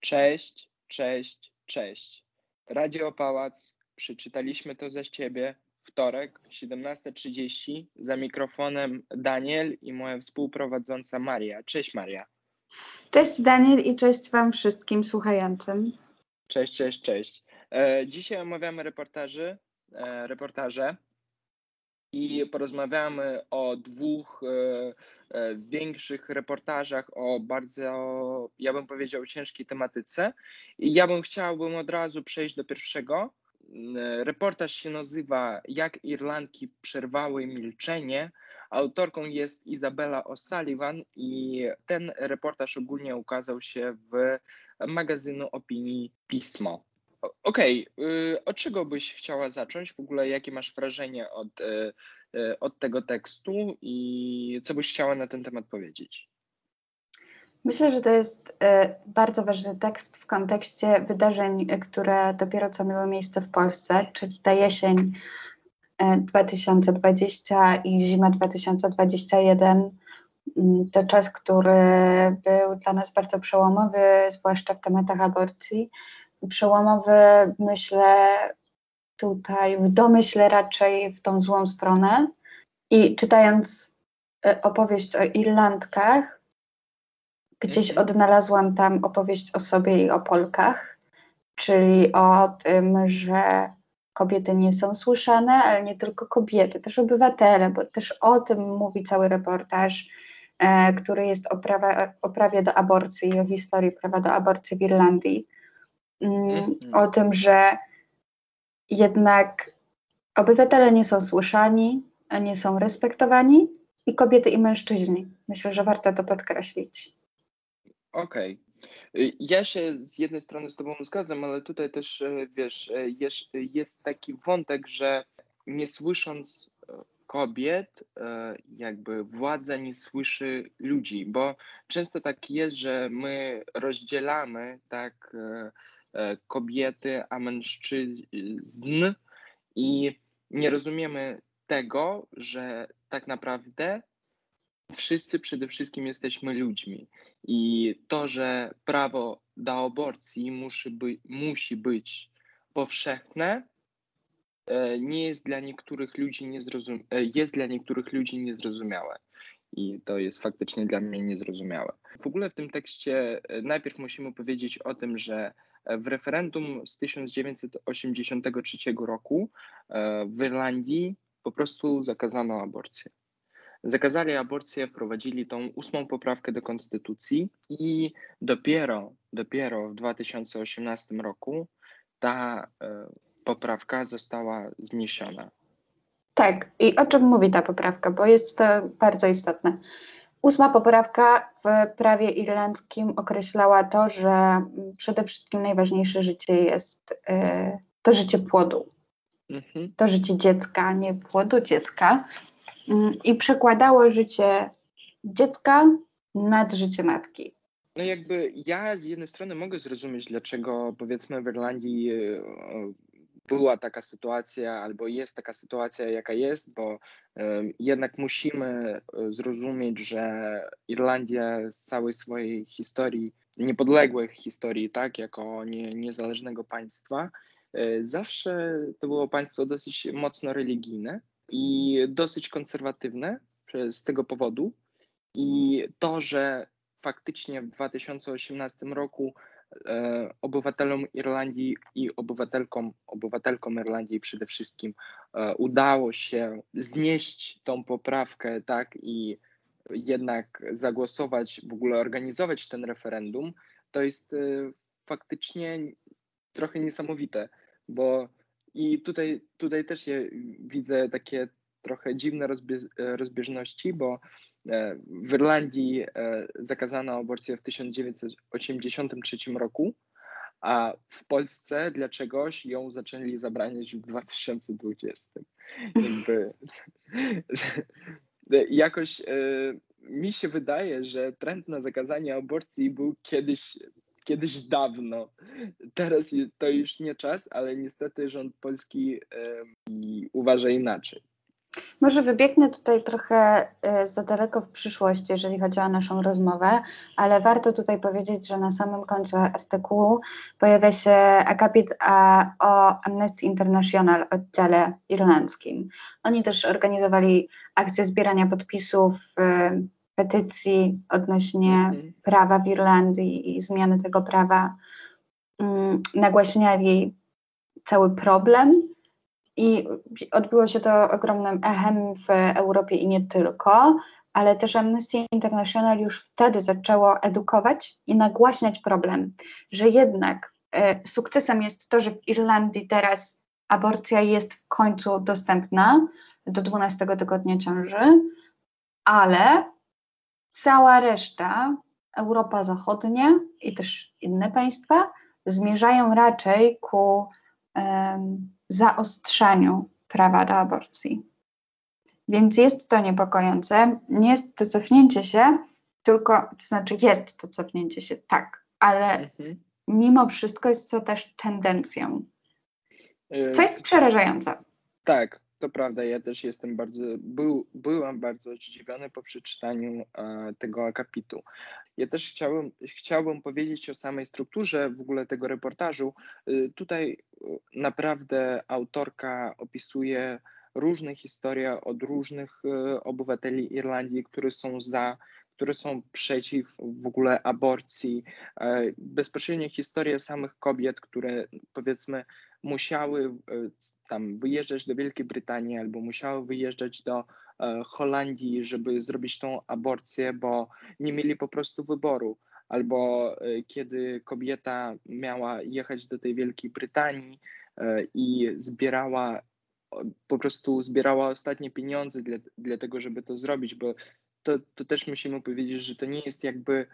Cześć, cześć, cześć. Radio Pałac, przeczytaliśmy to za ciebie. Wtorek, 17.30, za mikrofonem Daniel i moja współprowadząca Maria. Cześć Maria. Cześć Daniel i cześć Wam wszystkim słuchającym. Cześć, cześć, cześć. E, dzisiaj omawiamy reportaży, e, reportaże i porozmawiamy o dwóch e, e, większych reportażach o bardzo, ja bym powiedział, ciężkiej tematyce. I ja bym chciałbym od razu przejść do pierwszego. E, reportaż się nazywa Jak Irlandki przerwały milczenie. Autorką jest Izabela O'Sullivan i ten reportaż ogólnie ukazał się w magazynu opinii Pismo. Okej, okay. od czego byś chciała zacząć? W ogóle jakie masz wrażenie od, y, y, od tego tekstu i co byś chciała na ten temat powiedzieć? Myślę, że to jest y, bardzo ważny tekst w kontekście wydarzeń, które dopiero co miały miejsce w Polsce, czyli ta jesień 2020 i zima 2021. Mm, to czas, który był dla nas bardzo przełomowy, zwłaszcza w tematach aborcji przełomowy, myślę, tutaj w domyśle raczej w tą złą stronę. I czytając e, opowieść o Irlandkach, gdzieś mhm. odnalazłam tam opowieść o sobie i o Polkach, czyli o tym, że kobiety nie są słyszane, ale nie tylko kobiety, też obywatele, bo też o tym mówi cały reportaż, e, który jest o, prawa, o prawie do aborcji i o historii prawa do aborcji w Irlandii. Mm, mhm. o tym, że jednak obywatele nie są słyszani, a nie są respektowani i kobiety i mężczyźni. Myślę, że warto to podkreślić. Okej. Okay. Ja się z jednej strony z Tobą zgadzam, ale tutaj też, e, wiesz, e, jest, jest taki wątek, że nie słysząc e, kobiet, jakby władza nie słyszy ludzi, bo często tak jest, że my rozdzielamy tak E, kobiety, a mężczyzn i nie rozumiemy tego, że tak naprawdę wszyscy przede wszystkim jesteśmy ludźmi i to, że prawo do aborcji musi, by, musi być powszechne, e, nie jest dla niektórych ludzi niezrozum- e, jest dla niektórych ludzi niezrozumiałe. I to jest faktycznie dla mnie niezrozumiałe. W ogóle w tym tekście najpierw musimy powiedzieć o tym, że w referendum z 1983 roku e, w Irlandii po prostu zakazano aborcję. Zakazali aborcję, wprowadzili tą ósmą poprawkę do konstytucji i dopiero, dopiero w 2018 roku ta e, poprawka została zniesiona. Tak, i o czym mówi ta poprawka, bo jest to bardzo istotne. Ósma poprawka w prawie irlandzkim określała to, że przede wszystkim najważniejsze życie jest y, to życie płodu. Mhm. To życie dziecka, nie płodu dziecka. Mm, I przekładało życie dziecka nad życie matki. No jakby ja z jednej strony mogę zrozumieć, dlaczego powiedzmy w Irlandii y, była taka sytuacja, albo jest taka sytuacja, jaka jest, bo jednak musimy e, zrozumieć, że Irlandia z całej swojej historii, niepodległej historii, tak, jako nie, niezależnego państwa, e, zawsze to było państwo dosyć mocno religijne i dosyć konserwatywne z tego powodu. I to, że faktycznie w 2018 roku obywatelom Irlandii i obywatelkom, obywatelkom Irlandii przede wszystkim e, udało się znieść tą poprawkę, tak, i jednak zagłosować, w ogóle organizować ten referendum, to jest e, faktycznie trochę niesamowite, bo i tutaj, tutaj też ja widzę takie trochę dziwne rozbieżności, bo E, w Irlandii e, zakazano aborcję w 1983 roku, a w Polsce dla czegoś ją zaczęli zabraniać w 2020. Jakby, jakoś e, mi się wydaje, że trend na zakazanie aborcji był kiedyś, kiedyś dawno. Teraz to już nie czas, ale niestety rząd polski uważa inaczej. Może wybiegnę tutaj trochę e, za daleko w przyszłość, jeżeli chodzi o naszą rozmowę, ale warto tutaj powiedzieć, że na samym końcu artykułu pojawia się akapit o Amnesty International oddziale irlandzkim. Oni też organizowali akcję zbierania podpisów, e, petycji odnośnie mhm. prawa w Irlandii i zmiany tego prawa. Mm, nagłaśniali cały problem i odbyło się to ogromnym echem w Europie i nie tylko, ale też Amnesty International już wtedy zaczęło edukować i nagłaśniać problem, że jednak e, sukcesem jest to, że w Irlandii teraz aborcja jest w końcu dostępna do 12 tygodnia ciąży, ale cała reszta, Europa Zachodnia i też inne państwa, zmierzają raczej ku zaostrzaniu prawa do aborcji. Więc jest to niepokojące. Nie jest to cofnięcie się, tylko, to znaczy jest to cofnięcie się, tak, ale mhm. mimo wszystko jest to też tendencją. Co jest y, przerażające. Tak, to prawda. Ja też jestem bardzo, był, byłam bardzo zdziwiony po przeczytaniu e, tego akapitu. Ja też chciałbym, powiedzieć o samej strukturze w ogóle tego reportażu. Y, tutaj y, naprawdę autorka opisuje różne historie od różnych y, obywateli Irlandii, którzy są za, które są przeciw w ogóle aborcji. Bezpośrednio historie samych kobiet, które powiedzmy musiały e, tam wyjeżdżać do Wielkiej Brytanii albo musiały wyjeżdżać do e, Holandii, żeby zrobić tą aborcję, bo nie mieli po prostu wyboru. Albo e, kiedy kobieta miała jechać do tej Wielkiej Brytanii i zbierała, po prostu zbierała ostatnie pieniądze dla, dla tego, żeby to zrobić, bo to, to też musimy powiedzieć, że to nie jest jakby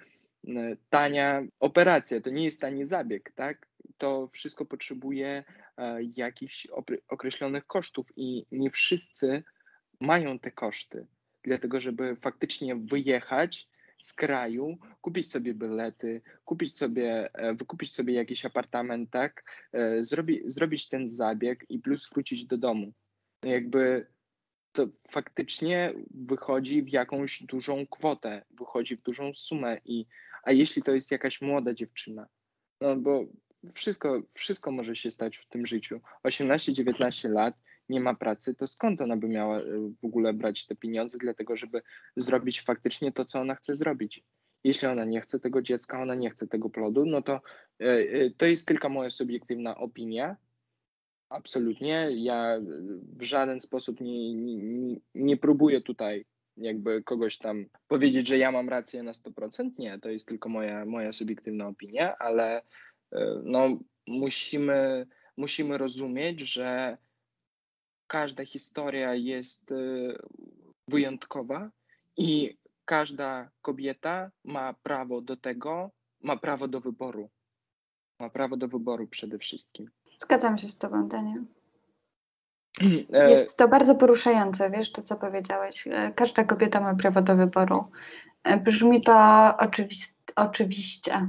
tania operacja, to nie jest tani zabieg, tak? to wszystko potrzebuje e, jakichś określonych kosztów i nie wszyscy mają te koszty. Dlatego, żeby faktycznie wyjechać z kraju, kupić sobie bilety, kupić sobie, e, wykupić sobie jakiś apartament, tak, e, zrobi, zrobić ten zabieg i plus wrócić do domu. Jakby to faktycznie wychodzi w jakąś dużą kwotę, wychodzi w dużą sumę i a jeśli to jest jakaś młoda dziewczyna, no bo wszystko, wszystko może się stać w tym życiu. 18-19 lat, nie ma pracy, to skąd ona by miała e, w ogóle brać te pieniądze, dlatego żeby zrobić faktycznie to, co ona chce zrobić. Jeśli ona nie chce tego dziecka, ona nie chce tego plodu, no to e, e, to jest tylko moja subiektywna opinia. Absolutnie. Ja w żaden sposób nie, nie, nie próbuję tutaj jakby kogoś tam powiedzieć, że ja mam rację na 100%. Nie, to jest tylko moja, moja subiektywna opinia, ale E, no, musimy, musimy rozumieć, że każda historia jest e, wyjątkowa i każda kobieta ma prawo do tego, ma prawo do wyboru. Ma prawo do wyboru przede wszystkim. Zgadzam się z Tobą, Daniel. E, jest to bardzo poruszające, wiesz, to co powiedziałeś. Każda kobieta ma prawo do wyboru. Brzmi to oczywiście,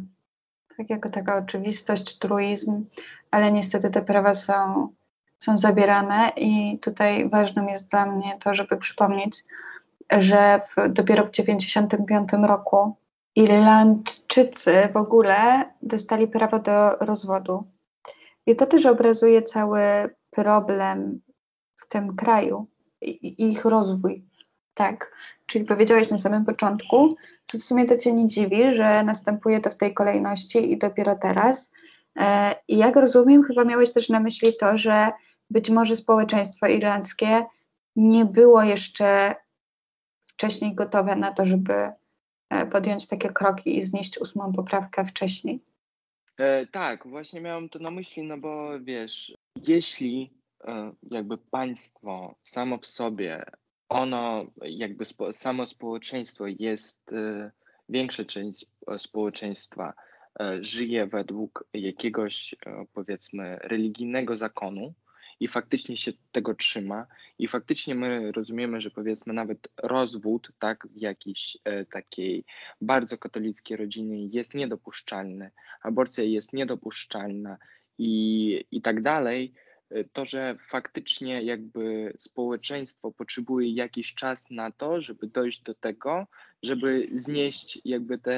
tak jako taka oczywistość, truizm, ale niestety te prawa są, są zabierane i tutaj ważnym jest dla mnie to, żeby przypomnieć, że w, dopiero w 1995 roku Irlandczycy w ogóle dostali prawo do rozwodu. I to też obrazuje cały problem w tym kraju i ich rozwój. Tak, czyli powiedziałeś na samym początku, to w sumie to Cię nie dziwi, że następuje to w tej kolejności i dopiero teraz. E, I jak rozumiem, chyba miałeś też na myśli to, że być może społeczeństwo irlandzkie nie było jeszcze wcześniej gotowe na to, żeby e, podjąć takie kroki i znieść ósmą poprawkę wcześniej. E, tak, właśnie miałem to na myśli, no bo wiesz, jeśli jakby państwo samo w sobie ono, jakby spo, samo społeczeństwo jest, y, większa część społeczeństwa y, żyje według jakiegoś, powiedzmy, religijnego zakonu i faktycznie się tego trzyma. I faktycznie my rozumiemy, że powiedzmy nawet rozwód, tak, w jakiejś takiej bardzo katolickiej rodzinie jest niedopuszczalny, aborcja jest niedopuszczalna i, i tak dalej, to, że faktycznie jakby społeczeństwo potrzebuje jakiś czas na to, żeby dojść do tego, żeby znieść jakby te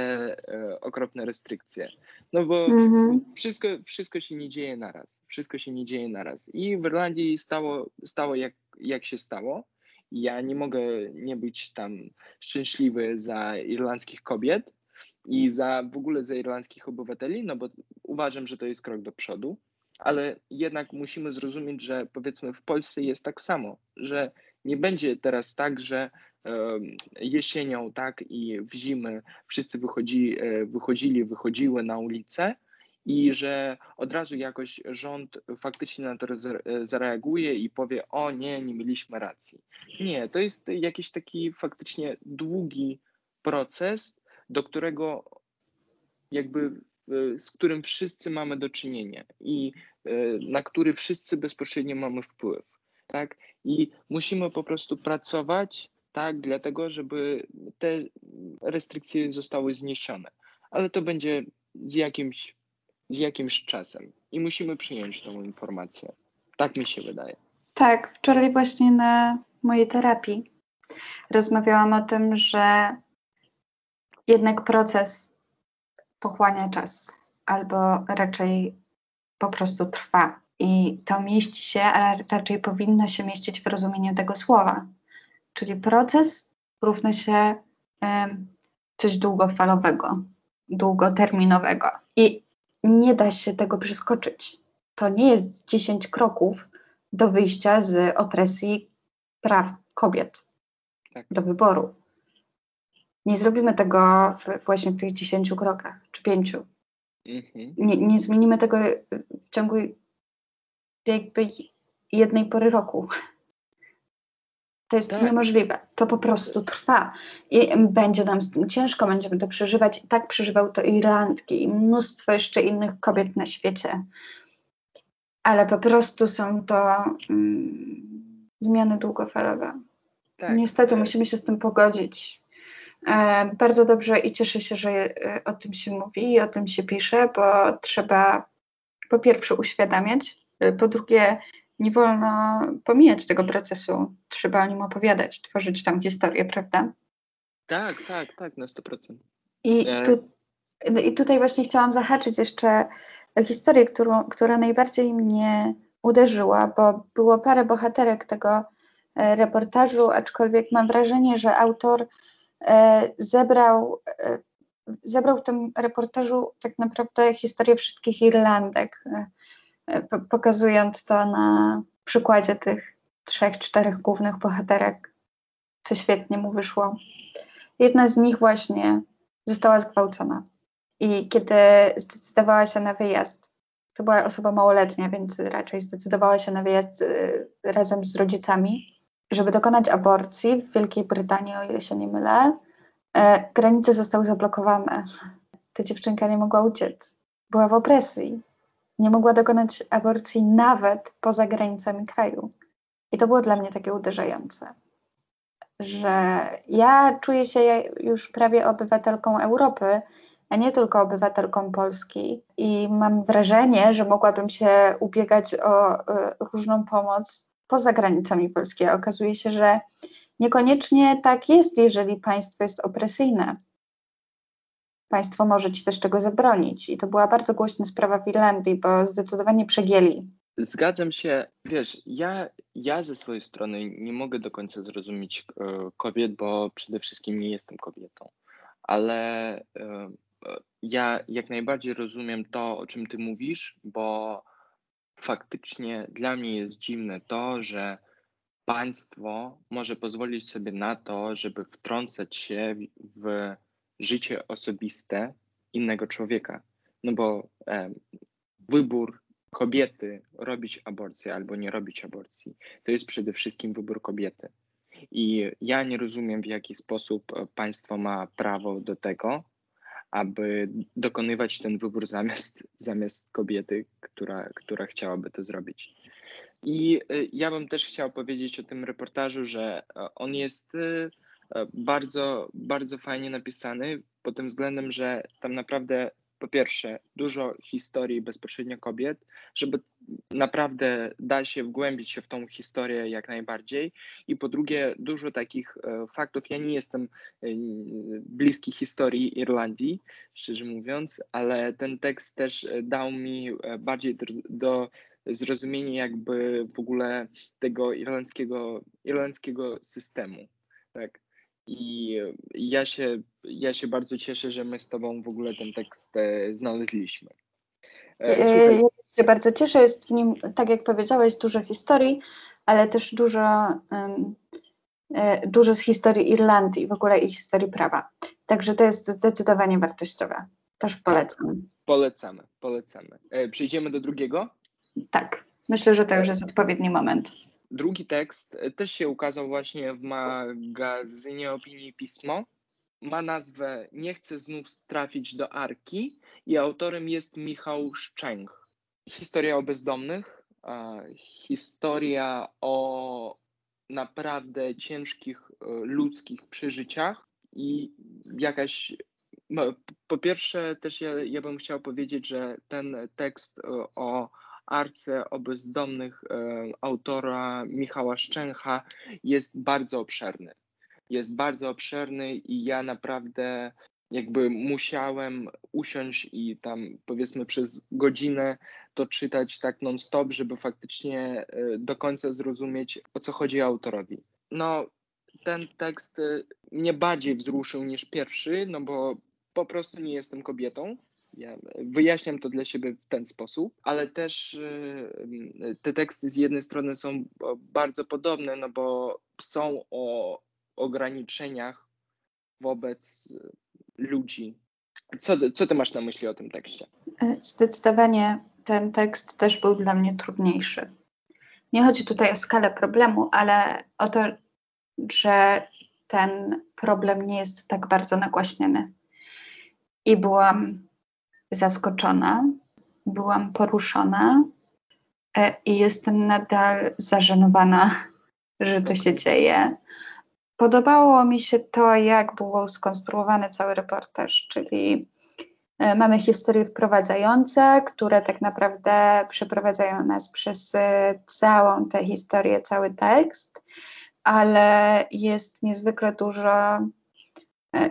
e, okropne restrykcje. No bo mhm. wszystko, wszystko się nie dzieje naraz. Wszystko się nie dzieje naraz. I w Irlandii stało, stało jak, jak się stało. Ja nie mogę nie być tam szczęśliwy za irlandzkich kobiet i za w ogóle za irlandzkich obywateli, no bo uważam, że to jest krok do przodu ale jednak musimy zrozumieć, że powiedzmy w Polsce jest tak samo, że nie będzie teraz tak, że jesienią tak i w zimę wszyscy wychodzi, e, wychodzili, wychodziły na ulicę i że od razu jakoś rząd faktycznie na to e, zareaguje i powie: O nie, nie mieliśmy racji. Nie, to jest jakiś taki faktycznie długi proces, do którego jakby z którym wszyscy mamy do czynienia i y, na który wszyscy bezpośrednio mamy wpływ. Tak? I musimy po prostu pracować tak, dlatego, żeby te restrykcje zostały zniesione. Ale to będzie z jakimś, z jakimś czasem i musimy przyjąć tą informację. Tak mi się wydaje. Tak, wczoraj właśnie na mojej terapii rozmawiałam o tym, że jednak proces pochłania czas, albo raczej po prostu trwa. I to mieści się, ale raczej powinno się mieścić w rozumieniu tego słowa. Czyli proces równa się coś długofalowego, długoterminowego. I nie da się tego przeskoczyć. To nie jest 10 kroków do wyjścia z opresji praw kobiet, tak. do wyboru. Nie zrobimy tego w, właśnie w tych 10 krokach czy pięciu. Mhm. Nie, nie zmienimy tego w ciągu jakby jednej pory roku. To jest tak. niemożliwe. To po prostu trwa. I będzie nam z tym ciężko, będziemy to przeżywać. Tak przeżywał to Irlandki i mnóstwo jeszcze innych kobiet na świecie. Ale po prostu są to mm, zmiany długofalowe. Tak, Niestety tak. musimy się z tym pogodzić. E, bardzo dobrze i cieszę się, że e, o tym się mówi i o tym się pisze, bo trzeba po pierwsze uświadamiać, e, po drugie nie wolno pomijać tego procesu. Trzeba o nim opowiadać, tworzyć tam historię, prawda? Tak, tak, tak, na 100%. I, tu, i tutaj właśnie chciałam zahaczyć jeszcze historię, którą, która najbardziej mnie uderzyła, bo było parę bohaterek tego reportażu, aczkolwiek mam wrażenie, że autor zebrał, e, zebrał w tym reportażu tak naprawdę historię wszystkich Irlandek, e, pokazując to na przykładzie tych trzech, czterech głównych bohaterek, co świetnie mu wyszło. Jedna z nich właśnie została zgwałcona. I kiedy zdecydowała się na wyjazd, to była osoba małoletnia, więc raczej zdecydowała się na wyjazd razem z rodzicami żeby dokonać aborcji w Wielkiej Brytanii, o ile się nie mylę, e, granice zostały zablokowane. Ta dziewczynka nie mogła uciec. Była w opresji. Nie mogła dokonać aborcji nawet poza granicami kraju. I to było dla mnie takie uderzające, że ja czuję się już prawie obywatelką Europy, a nie tylko obywatelką Polski. I mam wrażenie, że mogłabym się ubiegać o y, różną pomoc poza granicami Polski. Okazuje się, że niekoniecznie tak jest, jeżeli państwo jest opresyjne. Państwo może ci też tego zabronić. I to była bardzo głośna sprawa w Irlandii, bo zdecydowanie przegięli. Zgadzam się. Wiesz, ja, ja ze swojej strony nie mogę do końca zrozumieć e, kobiet, bo przede wszystkim nie jestem kobietą. Ale e, ja jak najbardziej rozumiem to, o czym ty mówisz, bo faktycznie dla mnie jest dziwne to, że państwo może pozwolić sobie na to, żeby wtrącać się w życie osobiste innego człowieka. No bo e, wybór kobiety robić aborcję albo nie robić aborcji, to jest przede wszystkim wybór kobiety. I ja nie rozumiem, w jaki sposób państwo ma prawo do tego, aby dokonywać ten wybór zamiast, zamiast kobiety, która, która chciałaby to zrobić. I y, ja bym też chciał powiedzieć o tym reportażu, że e, on jest y, e, bardzo, bardzo fajnie napisany pod tym względem, że tam naprawdę po pierwsze dużo historii bezpośrednio kobiet, żeby naprawdę da się wgłębić się w tą historię jak najbardziej i po drugie dużo takich e, faktów. Ja nie jestem e, bliski historii Irlandii, szczerze mówiąc, ale ten tekst też dał mi bardziej do zrozumienia jakby w ogóle tego irlandzkiego, irlandzkiego systemu, tak? I ja się, ja się bardzo cieszę, że my z Tobą w ogóle ten tekst e, znaleźliśmy. E, e, słuchaj. Ja się bardzo cieszę, jest w nim, tak jak powiedziałeś, dużo historii, ale też dużo, um, dużo z historii Irlandii i w ogóle i historii prawa. Także to jest zdecydowanie wartościowe. Też tak. polecam. Polecamy, polecamy. Przejdziemy do drugiego? Tak, myślę, że to już jest odpowiedni moment. Drugi tekst e, też się ukazał właśnie w magazynie Opinii Pismo. Ma nazwę Nie chcę znów trafić do Arki i autorem jest Michał Szczęch. Historia o bezdomnych, historia o naprawdę ciężkich e, ludzkich przeżyciach i jakaś. No, po pierwsze, też ja, ja bym chciał powiedzieć, że ten tekst e, o arce o bezdomnych e, autora Michała Szczęcha jest bardzo obszerny. Jest bardzo obszerny i ja naprawdę jakby musiałem usiąść i tam powiedzmy przez godzinę to czytać tak non-stop, żeby faktycznie e, do końca zrozumieć o co chodzi autorowi. No, ten tekst e, mnie bardziej wzruszył niż pierwszy, no bo po prostu nie jestem kobietą ja wyjaśniam to dla siebie w ten sposób, ale też y, te teksty z jednej strony są bardzo podobne, no bo są o ograniczeniach wobec ludzi. Co, co ty masz na myśli o tym tekście? Zdecydowanie ten tekst też był dla mnie trudniejszy. Nie chodzi tutaj o skalę problemu, ale o to, że ten problem nie jest tak bardzo nagłaśniany. I byłam zaskoczona, byłam poruszona e, i jestem nadal zażenowana, że to się dzieje. Podobało mi się to, jak był skonstruowany cały reportaż, czyli e, mamy historie wprowadzające, które tak naprawdę przeprowadzają nas przez e, całą tę historię, cały tekst, ale jest niezwykle dużo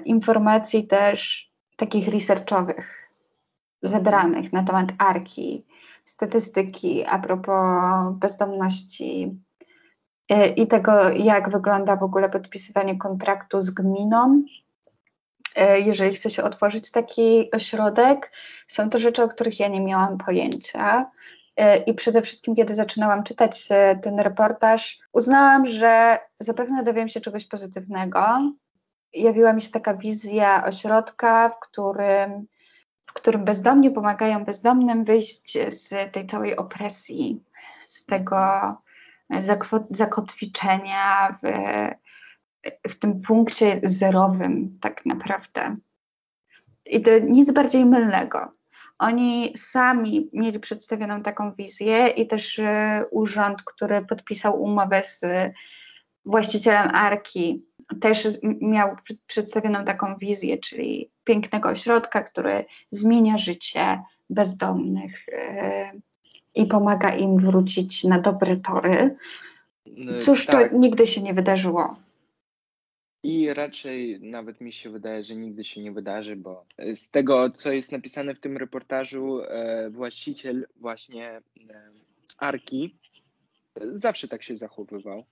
informacji też takich researchowych, zebranych na temat Arki, statystyki a propos bezdomności e, i tego, jak wygląda w ogóle podpisywanie kontraktu z gminą. E, jeżeli chce się otworzyć taki ośrodek, są to rzeczy, o których ja nie miałam pojęcia. E, I przede wszystkim, kiedy zaczynałam czytać ten reportaż, uznałam, że zapewne dowiem się czegoś pozytywnego. Jawiła mi się taka wizja ośrodka, w którym którym bezdomni pomagają bezdomnym wyjść z tej całej opresji, z tego zakotwiczenia w, w tym punkcie zerowym, tak naprawdę. I to nic bardziej mylnego. Oni sami mieli przedstawioną taką wizję i też e, urząd, który podpisał umowę z właścicielem Arki, też miał przedstawioną taką wizję, czyli pięknego ośrodka, który zmienia życie bezdomnych yy, i pomaga im wrócić na dobre tory. No Cóż, tak. to nigdy się nie wydarzyło. I raczej nawet mi się wydaje, że nigdy się nie wydarzy, bo z tego, co jest napisane w tym reportażu, e, właściciel właśnie e, Arki zawsze tak się zachowywał.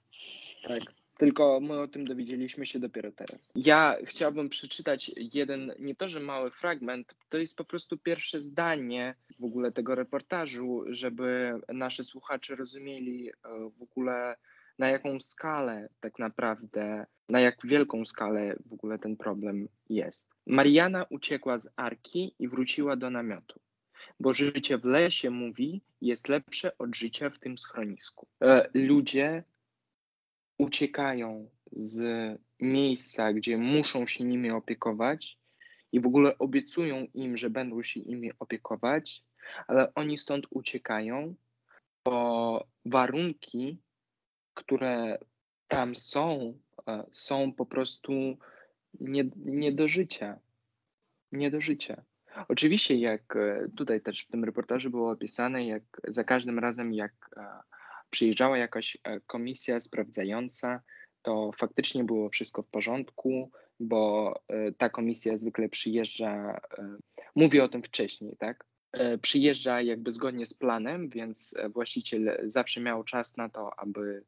Tak. Tylko my o tym dowiedzieliśmy się dopiero teraz. Ja chciałbym przeczytać jeden, nie to, że mały fragment, to jest po prostu pierwsze zdanie w ogóle tego reportażu, żeby nasi słuchacze rozumieli e, w ogóle na jaką skalę tak naprawdę, na jak wielką skalę w ogóle ten problem jest. Mariana uciekła z arki i wróciła do namiotu bo życie w lesie, mówi, jest lepsze od życia w tym schronisku. E, ludzie uciekają z miejsca, gdzie muszą się nimi opiekować i w ogóle obiecują im, że będą się nimi opiekować, ale oni stąd uciekają, bo warunki, które tam są, e, są po prostu nie, nie do życia. Nie do życia. Oczywiście, jak e, tutaj też w tym reportażu było opisane, jak za każdym razem, jak e, przyjeżdżała jakaś e, komisja sprawdzająca, to faktycznie było wszystko w porządku, bo ta komisja zwykle przyjeżdża, mówię o tym wcześniej, tak? Przyjeżdża jakby zgodnie z planem, więc właściciel zawsze miał czas na to, aby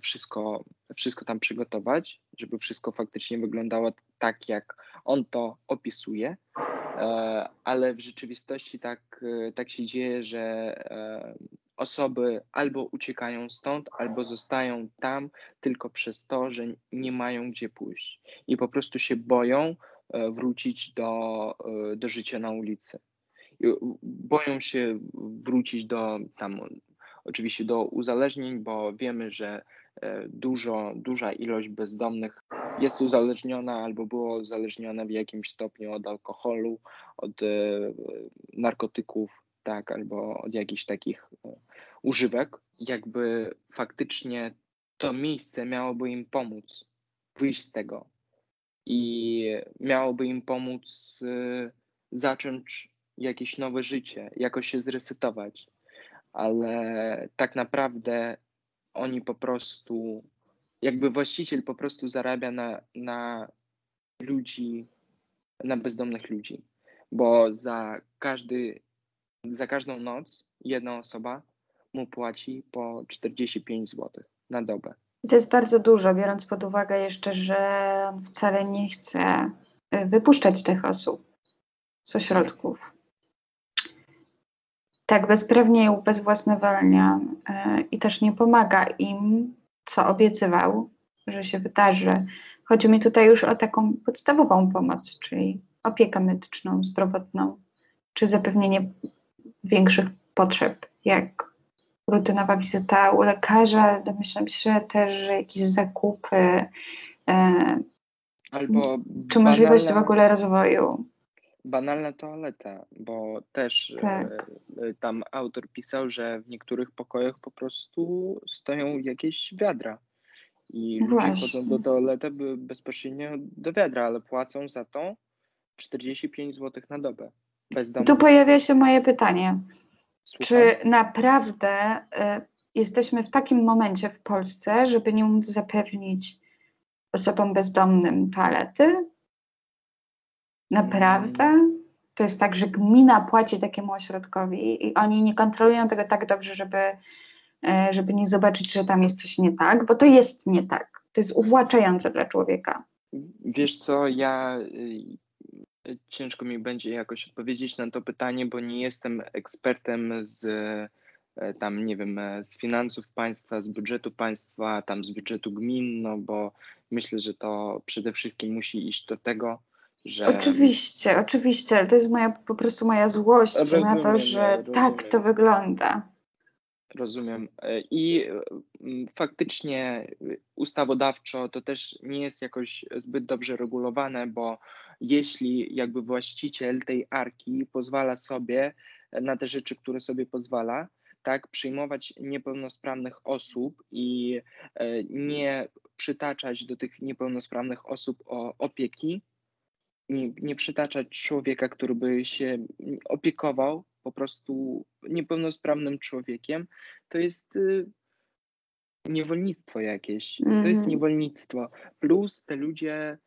wszystko, wszystko tam przygotować, żeby wszystko faktycznie wyglądało tak, jak on to opisuje. E, ale w rzeczywistości tak, e, tak się dzieje, że e, osoby albo uciekają stąd, albo zostają tam tylko przez to, że nie mają gdzie pójść i po prostu się boją wrócić do, do życia na ulicy. Boją się wrócić do tam, oczywiście do uzależnień, bo wiemy, że dużo, duża ilość bezdomnych jest uzależniona albo było uzależnione w jakimś stopniu od alkoholu, od e, narkotyków, tak, albo od jakichś takich e, używek, jakby faktycznie to miejsce miałoby im pomóc wyjść z tego. I miałoby im pomóc e, zacząć jakieś nowe życie, jakoś się zresetować, ale tak naprawdę oni po prostu jakby właściciel po prostu zarabia na, na ludzi, na bezdomnych ludzi, bo za każdy, za każdą noc jedna osoba mu płaci po 45 zł na dobę. To jest bardzo dużo, biorąc pod uwagę jeszcze, że on wcale nie chce y, wypuszczać tych osób z ośrodków. Tak, bezprawnie i ubezwłasnowalnia y, i też nie pomaga im co obiecywał, że się wydarzy. Chodzi mi tutaj już o taką podstawową pomoc, czyli opiekę medyczną, zdrowotną, czy zapewnienie większych potrzeb, jak rutynowa wizyta u lekarza, domyślam się też że jakieś zakupy, e, Albo czy możliwość w ogóle rozwoju. Banalna toaleta, bo też e, tak. e, tam autor pisał, że w niektórych pokojach po prostu stoją jakieś wiadra i ludzie chodzą do toalety bezpośrednio do wiadra, ale płacą za to 45 zł na dobę. Tu pojawia się moje pytanie. Słucham? Czy naprawdę y, jesteśmy w takim momencie w Polsce, żeby nie móc zapewnić osobom bezdomnym toalety? Naprawdę? Mm. To jest tak, że gmina płaci takiemu ośrodkowi i oni nie kontrolują tego tak dobrze, żeby E, żeby nie zobaczyć, że tam jest coś nie tak, bo to jest nie tak. To jest uwłaczające dla człowieka. Wiesz co, ja y, ciężko mi będzie jakoś odpowiedzieć na to pytanie, bo nie jestem ekspertem z e, tam, nie wiem, e, z finansów państwa, z budżetu państwa, tam z budżetu gmin, no bo myślę, że to przede wszystkim musi iść do tego, że... Oczywiście, oczywiście. To jest moja, po prostu moja złość rozumiem, na to, że tak to wygląda. Rozumiem. E, I faktycznie ustawodawczo to też nie jest jakoś zbyt dobrze regulowane, bo jeśli jakby właściciel tej arki pozwala sobie na te rzeczy, które sobie pozwala, tak, przyjmować niepełnosprawnych osób i e, nie przytaczać do tych niepełnosprawnych osób o opieki, nie, nie przytaczać człowieka, który by się opiekował po prostu niepełnosprawnym człowiekiem, to jest y, niewolnictwo jakieś. Mm. To jest mhm. niewolnictwo. Plus te ludzie,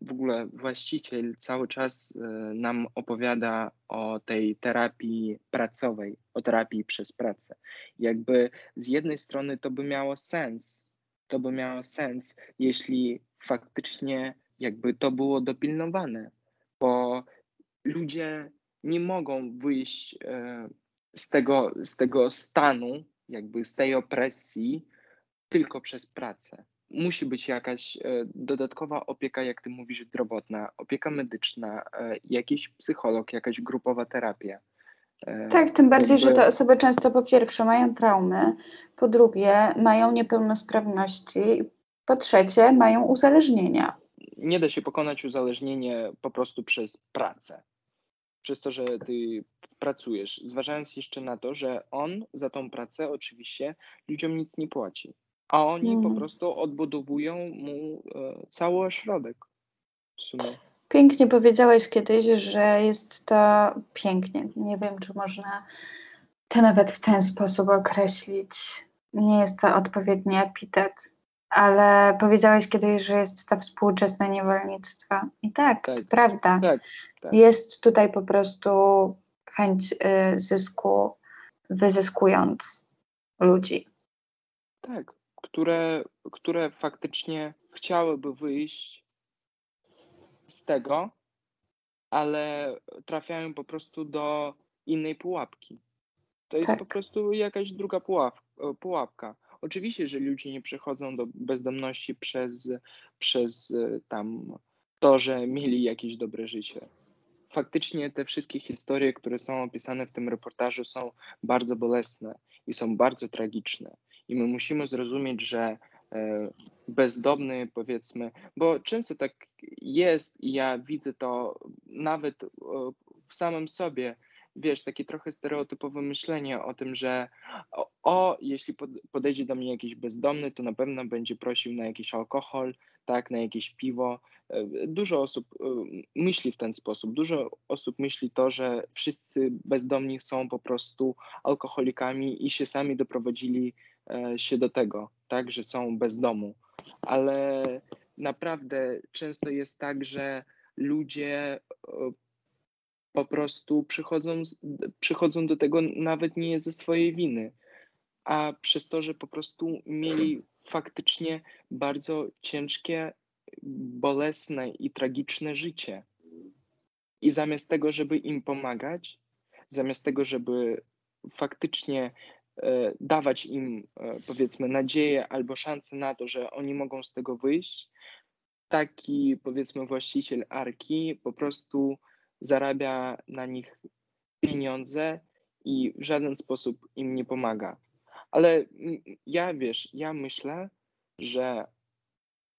w ogóle właściciel cały czas y, nam opowiada o tej terapii pracowej, o terapii przez pracę. Jakby z jednej strony to by miało sens, to by miało sens, jeśli faktycznie jakby to było dopilnowane, bo ludzie nie mogą wyjść e, z tego, z tego stanu, jakby z tej opresji, tylko przez pracę. Musi być jakaś e, dodatkowa opieka, jak ty mówisz, zdrowotna, opieka medyczna, e, jakiś psycholog, jakaś grupowa terapia. Tak, tym bardziej, że te osoby często po pierwsze mają traumy, po drugie mają niepełnosprawności, po trzecie mają uzależnienia. Nie da się pokonać uzależnienie po prostu przez pracę przez to, że ty pracujesz, zważając jeszcze na to, że on za tą pracę oczywiście ludziom nic nie płaci, a oni po mhm. prostu odbudowują mu e, cały ośrodek w sumie. Pięknie powiedziałeś kiedyś, że jest to pięknie. Nie wiem, czy można to nawet w ten sposób określić. Nie jest to odpowiedni epitet, ale powiedziałeś kiedyś, że jest to współczesne niewolnictwo. I tak, tak prawda. Tak, tak. Jest tutaj po prostu chęć y, zysku, wyzyskując ludzi. Tak, które, które faktycznie chciałyby wyjść z tego, ale trafiają po prostu do innej pułapki. To jest tak. po prostu jakaś druga pułapka. Oczywiście, że ludzie nie przechodzą do bezdomności przez, przez tam to, że mieli jakieś dobre życie. Faktycznie te wszystkie historie, które są opisane w tym reportażu, są bardzo bolesne i są bardzo tragiczne. I my musimy zrozumieć, że e, bezdomny, powiedzmy, bo często tak jest i ja widzę to nawet w samym sobie, wiesz, takie trochę stereotypowe myślenie o tym, że o, jeśli podejdzie do mnie jakiś bezdomny, to na pewno będzie prosił na jakiś alkohol, tak, na jakieś piwo. E, dużo osób e, myśli w ten sposób. Dużo osób myśli to, że wszyscy bezdomni są po prostu alkoholikami i się sami doprowadzili e, się do tego, tak, że są bez domu. Ale naprawdę często jest tak, że ludzie po prostu przychodzą, przychodzą do tego nawet nie ze swojej winy, a przez to, że po prostu mieli faktycznie bardzo ciężkie, bolesne i tragiczne życie. I zamiast tego, żeby im pomagać, zamiast tego, żeby faktycznie e, dawać im, e, powiedzmy, nadzieję albo szansę na to, że oni mogą z tego wyjść, taki, powiedzmy, właściciel arki po prostu zarabia na nich pieniądze i w żaden sposób im nie pomaga. Ale ja wiesz, ja myślę, że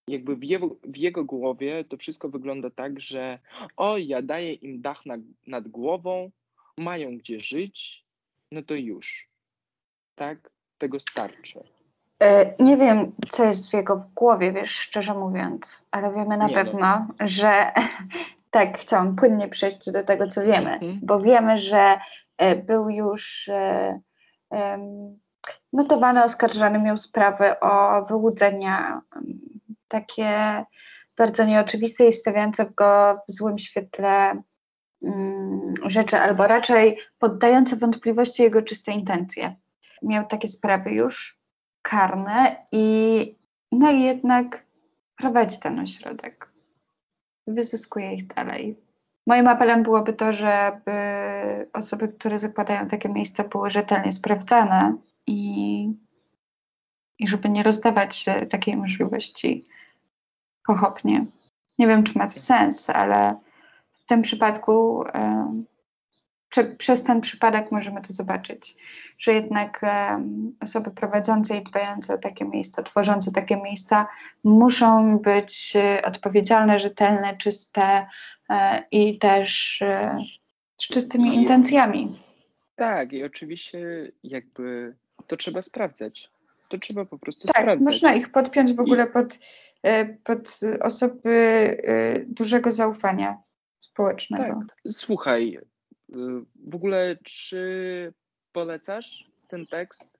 jakby w jego, w jego głowie to wszystko wygląda tak, że o, ja daję im dach nad, nad głową, mają gdzie żyć, no to już. Tak? Tego starczy. E, nie wiem, co jest w jego głowie, wiesz, szczerze mówiąc, ale wiemy na nie no. pewno, no. że tak, chciałam płynnie przejść do tego, co wiemy, mhm. bo wiemy, że e, był już e, notowany, oskarżony, miał sprawę o wyłudzenia takie bardzo nieoczywiste i stawiające go w złym świetle mm, rzeczy, albo raczej poddające wątpliwości jego czyste intencje. Miał takie sprawy już karne i no i jednak prowadzi ten ośrodek wyzyskuje ich dalej. Moim apelem byłoby to, żeby osoby, które zakładają takie miejsca, były rzetelnie sprawdzane i, i żeby nie rozdawać takiej możliwości pochopnie. Nie wiem, czy ma to sens, ale w tym przypadku prze, przez ten przypadek możemy to zobaczyć, że jednak osoby prowadzące i dbające o takie miejsca, tworzące takie miejsca muszą być e, odpowiedzialne, rzetelne, czyste e, i też e, z czystymi intencjami. Tak, i oczywiście jakby to trzeba sprawdzać. To trzeba po prostu tak, sprawdzać. Można ich podpiąć w ogóle pod, pod osoby dużego zaufania społecznego. Tak. Słuchaj, w ogóle, czy polecasz ten tekst?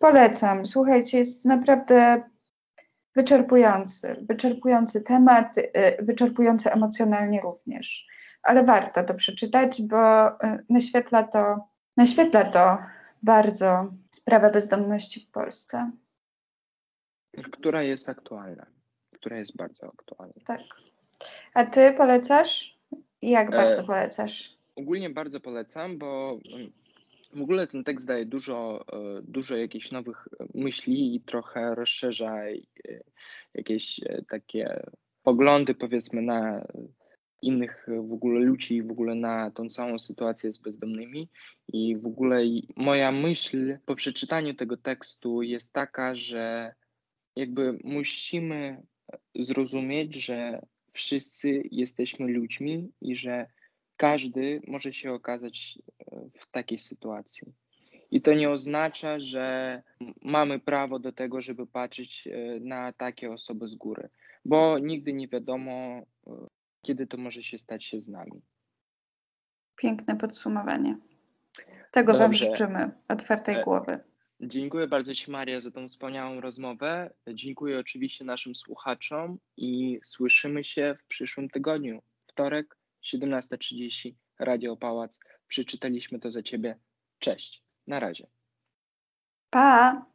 Polecam. Słuchajcie, jest naprawdę wyczerpujący. Wyczerpujący temat, y, wyczerpujący emocjonalnie również. Ale warto to przeczytać, bo y, naświetla to, naświetla to bardzo sprawę bezdomności w Polsce. Która jest aktualna. Która jest bardzo aktualna. Tak. A ty polecasz? Jak bardzo e... polecasz? Ogólnie bardzo polecam, bo mm, w ogóle ten tekst daje dużo, e, dużo jakichś nowych myśli i trochę rozszerza e, jakieś e, takie poglądy, powiedzmy, na innych w ogóle ludzi, w ogóle na tą całą sytuację z bezdomnymi. I w ogóle moja myśl po przeczytaniu tego tekstu jest taka, że jakby musimy zrozumieć, że wszyscy jesteśmy ludźmi i że każdy może się okazać e, w takiej sytuacji. I to nie oznacza, że mamy prawo do tego, żeby patrzeć e, na takie osoby z góry, bo nigdy nie wiadomo, e, kiedy to może się stać się z nami. Piękne podsumowanie. Tego Wam Dobrze. życzymy, otwartej głowy. Dziękuję bardzo Ci, Maria, za tą wspaniałą rozmowę. Dziękuję oczywiście naszym słuchaczom i słyszymy się w przyszłym tygodniu. Wtorek, 17.30, Radio Pałac. Przeczytaliśmy to za Ciebie. Cześć. Na razie. Pa!